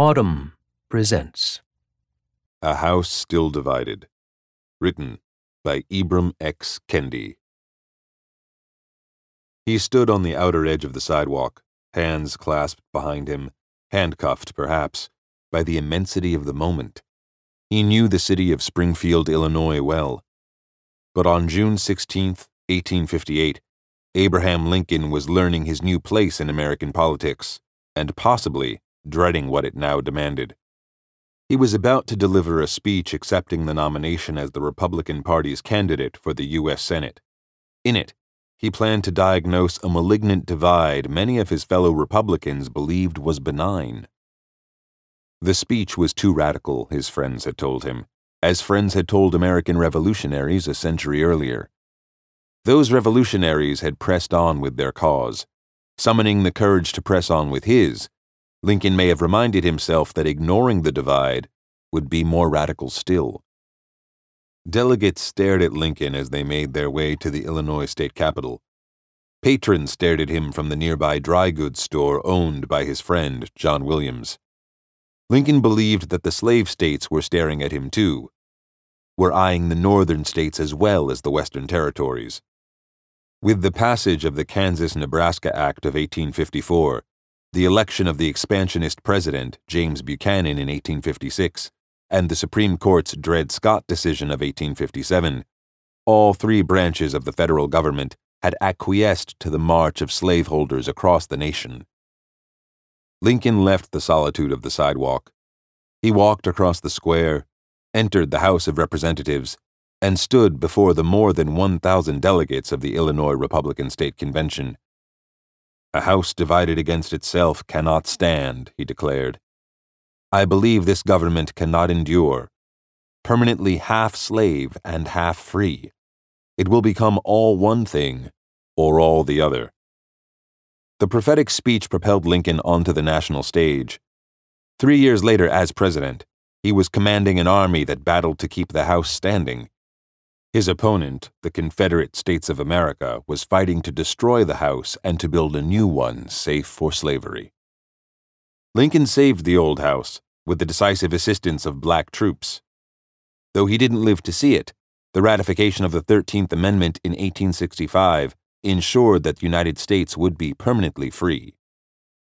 Audm presents A House Still Divided. Written by Ibram X. Kendi. He stood on the outer edge of the sidewalk, hands clasped behind him, handcuffed, perhaps, by the immensity of the moment. He knew the city of Springfield, Illinois well. But on June 16, 1858, Abraham Lincoln was learning his new place in American politics, and possibly dreading what it now demanded. He was about to deliver a speech accepting the nomination as the Republican Party's candidate for the U.S. Senate. In it, he planned to diagnose a malignant divide many of his fellow Republicans believed was benign. The speech was too radical, his friends had told him, as friends had told American revolutionaries a century earlier. Those revolutionaries had pressed on with their cause. Summoning the courage to press on with his, Lincoln may have reminded himself that ignoring the divide would be more radical still. Delegates stared at Lincoln as they made their way to the Illinois state capitol. Patrons stared at him from the nearby dry goods store owned by his friend, John Williams. Lincoln believed that the slave states were staring at him too, were eyeing the northern states as well as the western territories. With the passage of the Kansas Nebraska Act of 1854, the election of the expansionist president, James Buchanan, in 1856, and the Supreme Court's Dred Scott decision of 1857, all three branches of the federal government had acquiesced to the march of slaveholders across the nation. Lincoln left the solitude of the sidewalk. He walked across the square, entered the House of Representatives, and stood before the more than 1,000 delegates of the Illinois Republican State Convention. A house divided against itself cannot stand, he declared. I believe this government cannot endure. Permanently half slave and half free. It will become all one thing or all the other. The prophetic speech propelled Lincoln onto the national stage. Three years later, as president, he was commanding an army that battled to keep the House standing. His opponent, the Confederate States of America, was fighting to destroy the House and to build a new one safe for slavery. Lincoln saved the old House with the decisive assistance of black troops. Though he didn't live to see it, the ratification of the 13th Amendment in 1865 ensured that the United States would be permanently free.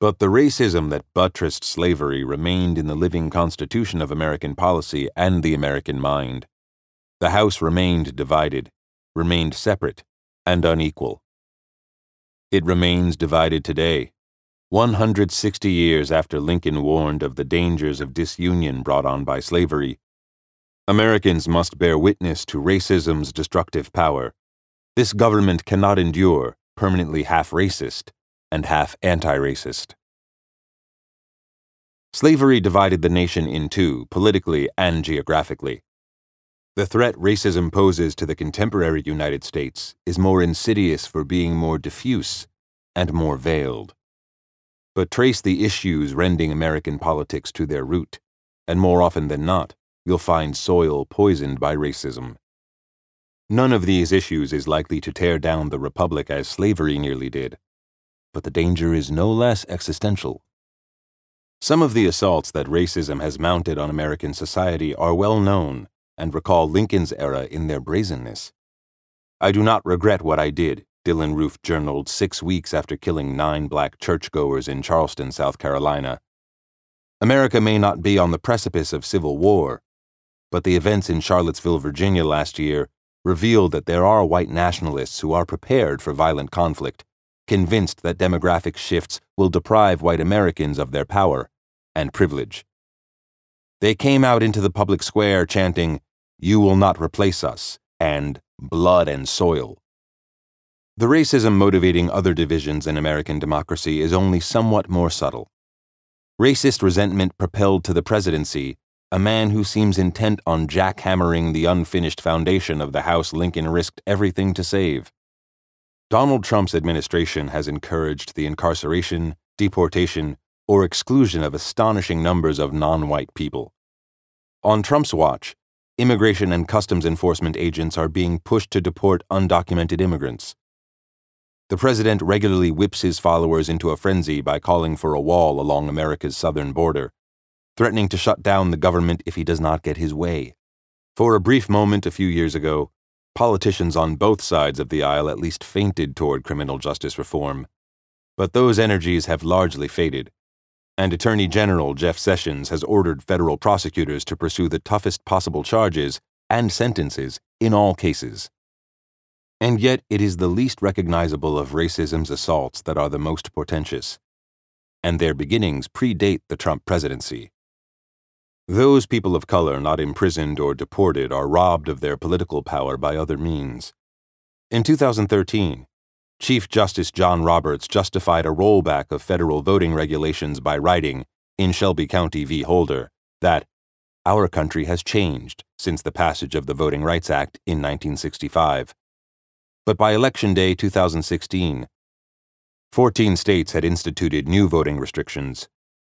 But the racism that buttressed slavery remained in the living constitution of American policy and the American mind. The House remained divided, remained separate, and unequal. It remains divided today, 160 years after Lincoln warned of the dangers of disunion brought on by slavery. Americans must bear witness to racism's destructive power. This government cannot endure permanently half racist and half anti racist. Slavery divided the nation in two, politically and geographically. The threat racism poses to the contemporary United States is more insidious for being more diffuse and more veiled. But trace the issues rending American politics to their root, and more often than not, you'll find soil poisoned by racism. None of these issues is likely to tear down the Republic as slavery nearly did, but the danger is no less existential. Some of the assaults that racism has mounted on American society are well known and recall Lincoln's era in their brazenness. I do not regret what I did, Dylann Roof journaled six weeks after killing nine black churchgoers in Charleston, South Carolina. America may not be on the precipice of civil war, but the events in Charlottesville, Virginia last year revealed that there are white nationalists who are prepared for violent conflict, convinced that demographic shifts will deprive white Americans of their power and privilege. They came out into the public square chanting, you will not replace us, and blood and soil. The racism motivating other divisions in American democracy is only somewhat more subtle. Racist resentment propelled to the presidency a man who seems intent on jackhammering the unfinished foundation of the house Lincoln risked everything to save. Donald Trump's administration has encouraged the incarceration, deportation, or exclusion of astonishing numbers of non white people. On Trump's watch, immigration and customs enforcement agents are being pushed to deport undocumented immigrants. The president regularly whips his followers into a frenzy by calling for a wall along America's southern border, threatening to shut down the government if he does not get his way. For a brief moment a few years ago, politicians on both sides of the aisle at least feinted toward criminal justice reform. But those energies have largely faded, and Attorney General Jeff Sessions has ordered federal prosecutors to pursue the toughest possible charges and sentences in all cases. And yet, it is the least recognizable of racism's assaults that are the most portentous, and their beginnings predate the Trump presidency. Those people of color not imprisoned or deported are robbed of their political power by other means. In 2013, Chief Justice John Roberts justified a rollback of federal voting regulations by writing, in Shelby County v. Holder, that our country has changed since the passage of the Voting Rights Act in 1965. But by Election Day 2016, 14 states had instituted new voting restrictions.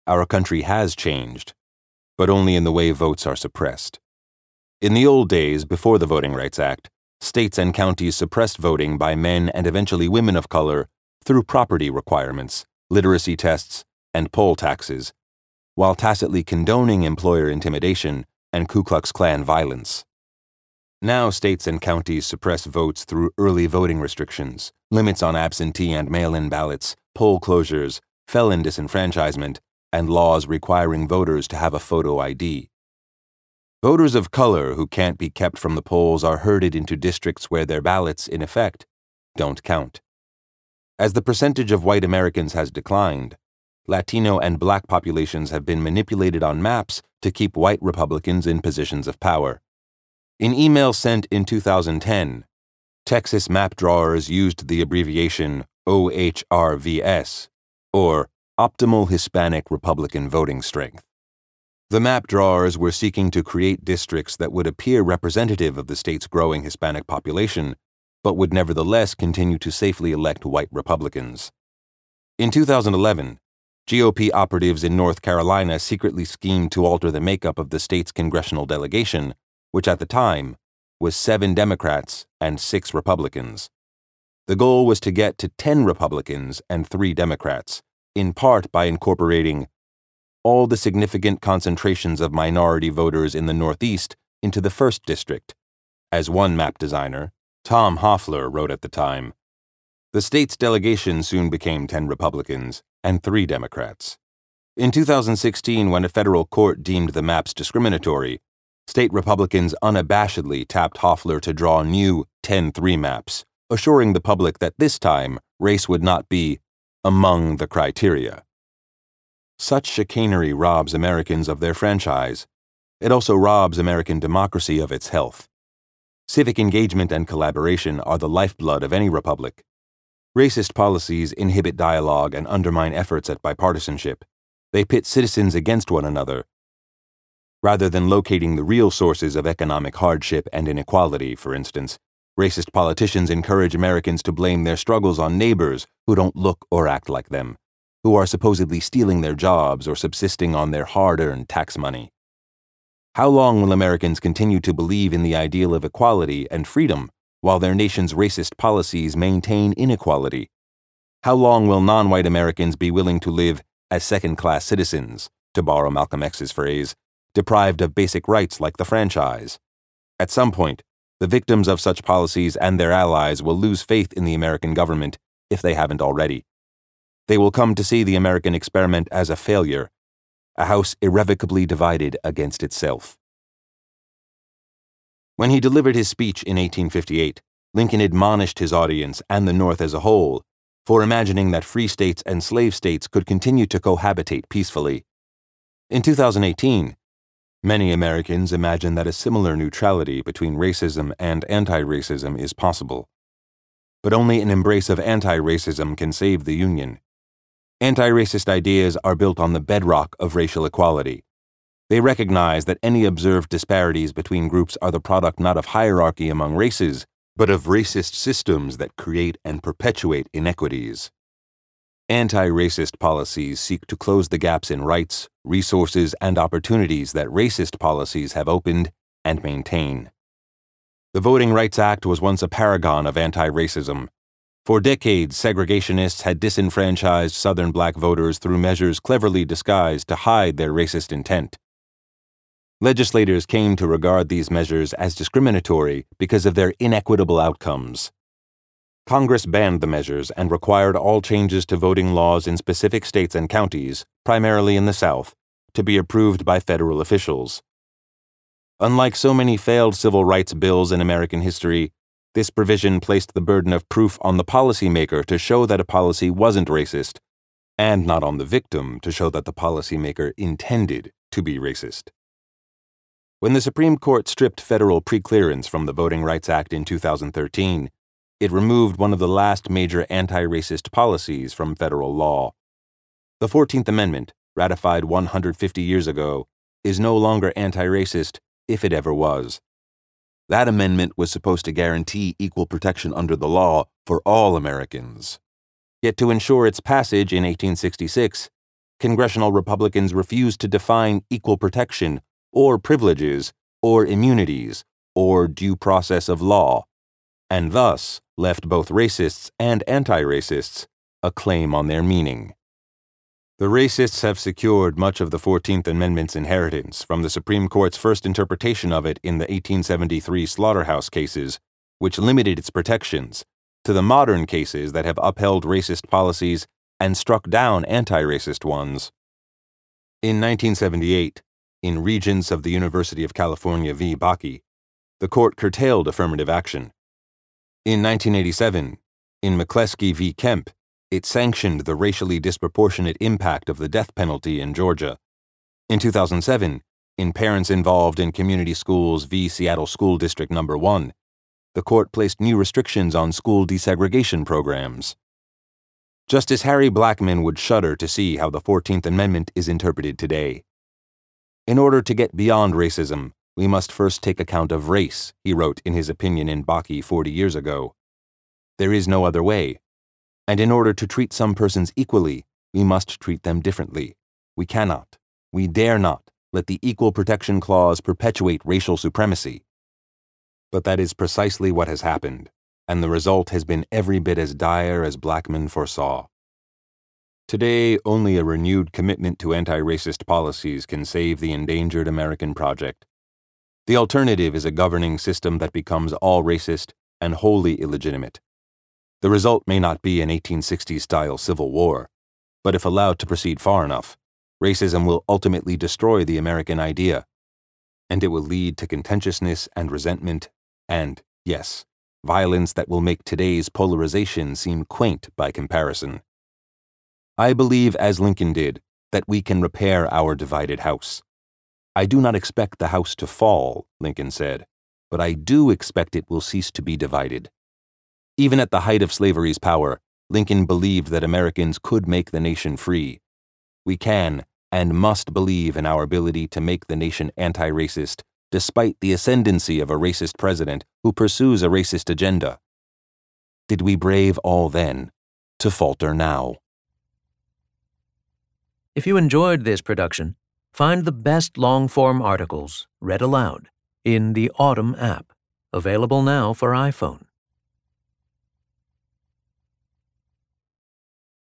Our country has changed, but only in the way votes are suppressed. In the old days, before the Voting Rights Act, states and counties suppressed voting by men and eventually women of color through property requirements, literacy tests, and poll taxes, while tacitly condoning employer intimidation and Ku Klux Klan violence. Now, states and counties suppress votes through early voting restrictions, limits on absentee and mail in ballots, poll closures, felon disenfranchisement, and laws requiring voters to have a photo ID. Voters of color who can't be kept from the polls are herded into districts where their ballots, in effect, don't count. As the percentage of white Americans has declined, Latino and black populations have been manipulated on maps to keep white Republicans in positions of power. In email sent in 2010, Texas map drawers used the abbreviation OHRVS, or optimal Hispanic Republican voting strength. The map drawers were seeking to create districts that would appear representative of the state's growing Hispanic population, but would nevertheless continue to safely elect white Republicans. In 2011, GOP operatives in North Carolina secretly schemed to alter the makeup of the state's congressional delegation, which at the time was seven Democrats and six Republicans. The goal was to get to 10 Republicans and three Democrats in part by incorporating all the significant concentrations of minority voters in the Northeast into the 1st District. As one map designer, Tom Hofeller, wrote at the time, the state's delegation soon became 10 Republicans and 3 Democrats. In 2016, when a federal court deemed the maps discriminatory, state Republicans unabashedly tapped Hofeller to draw new 10 3 maps, assuring the public that this time race would not be among the criteria. Such chicanery robs Americans of their franchise. It also robs American democracy of its health. Civic engagement and collaboration are the lifeblood of any republic. Racist policies inhibit dialogue and undermine efforts at bipartisanship. They pit citizens against one another. Rather than locating the real sources of economic hardship and inequality, for instance, Racist politicians encourage Americans to blame their struggles on neighbors who don't look or act like them, who are supposedly stealing their jobs or subsisting on their hard earned tax money. How long will Americans continue to believe in the ideal of equality and freedom while their nation's racist policies maintain inequality? How long will non white Americans be willing to live as second class citizens, to borrow Malcolm X's phrase, deprived of basic rights like the franchise? At some point, the victims of such policies and their allies will lose faith in the American government if they haven't already. They will come to see the American experiment as a failure, a house irrevocably divided against itself. When he delivered his speech in 1858, Lincoln admonished his audience and the North as a whole for imagining that free states and slave states could continue to cohabitate peacefully. In 2018, Many Americans imagine that a similar neutrality between racism and anti racism is possible. But only an embrace of anti racism can save the Union. Anti racist ideas are built on the bedrock of racial equality. They recognize that any observed disparities between groups are the product not of hierarchy among races, but of racist systems that create and perpetuate inequities. Anti racist policies seek to close the gaps in rights, resources, and opportunities that racist policies have opened and maintain. The Voting Rights Act was once a paragon of anti racism. For decades, segregationists had disenfranchised Southern black voters through measures cleverly disguised to hide their racist intent. Legislators came to regard these measures as discriminatory because of their inequitable outcomes. Congress banned the measures and required all changes to voting laws in specific states and counties, primarily in the South, to be approved by federal officials. Unlike so many failed civil rights bills in American history, this provision placed the burden of proof on the policymaker to show that a policy wasn't racist, and not on the victim to show that the policymaker intended to be racist. When the Supreme Court stripped federal preclearance from the Voting Rights Act in 2013, it removed one of the last major anti racist policies from federal law. The 14th Amendment, ratified 150 years ago, is no longer anti racist if it ever was. That amendment was supposed to guarantee equal protection under the law for all Americans. Yet to ensure its passage in 1866, congressional Republicans refused to define equal protection or privileges or immunities or due process of law, and thus left both racists and anti racists a claim on their meaning. The racists have secured much of the 14th Amendment's inheritance from the Supreme Court's first interpretation of it in the 1873 slaughterhouse cases, which limited its protections, to the modern cases that have upheld racist policies and struck down anti racist ones. In 1978, in Regents of the University of California v. Bakke, the court curtailed affirmative action. In 1987, in McCleskey v. Kemp, it sanctioned the racially disproportionate impact of the death penalty in Georgia. In 2007, in Parents Involved in Community Schools v. Seattle School District Number 1, the court placed new restrictions on school desegregation programs. Justice Harry Blackmun would shudder to see how the 14th Amendment is interpreted today. In order to get beyond racism, we must first take account of race, he wrote in his opinion in Bakke 40 years ago. There is no other way and in order to treat some persons equally, we must treat them differently. We cannot, we dare not, let the Equal Protection Clause perpetuate racial supremacy. But that is precisely what has happened, and the result has been every bit as dire as Blackmun foresaw. Today, only a renewed commitment to anti racist policies can save the endangered American project. The alternative is a governing system that becomes all racist and wholly illegitimate. The result may not be an 1860s style civil war, but if allowed to proceed far enough, racism will ultimately destroy the American idea, and it will lead to contentiousness and resentment, and, yes, violence that will make today's polarization seem quaint by comparison. I believe, as Lincoln did, that we can repair our divided house. I do not expect the house to fall, Lincoln said, but I do expect it will cease to be divided. Even at the height of slavery's power, Lincoln believed that Americans could make the nation free. We can and must believe in our ability to make the nation anti racist, despite the ascendancy of a racist president who pursues a racist agenda. Did we brave all then to falter now? If you enjoyed this production, find the best long form articles read aloud in the Audm app, available now for iPhone.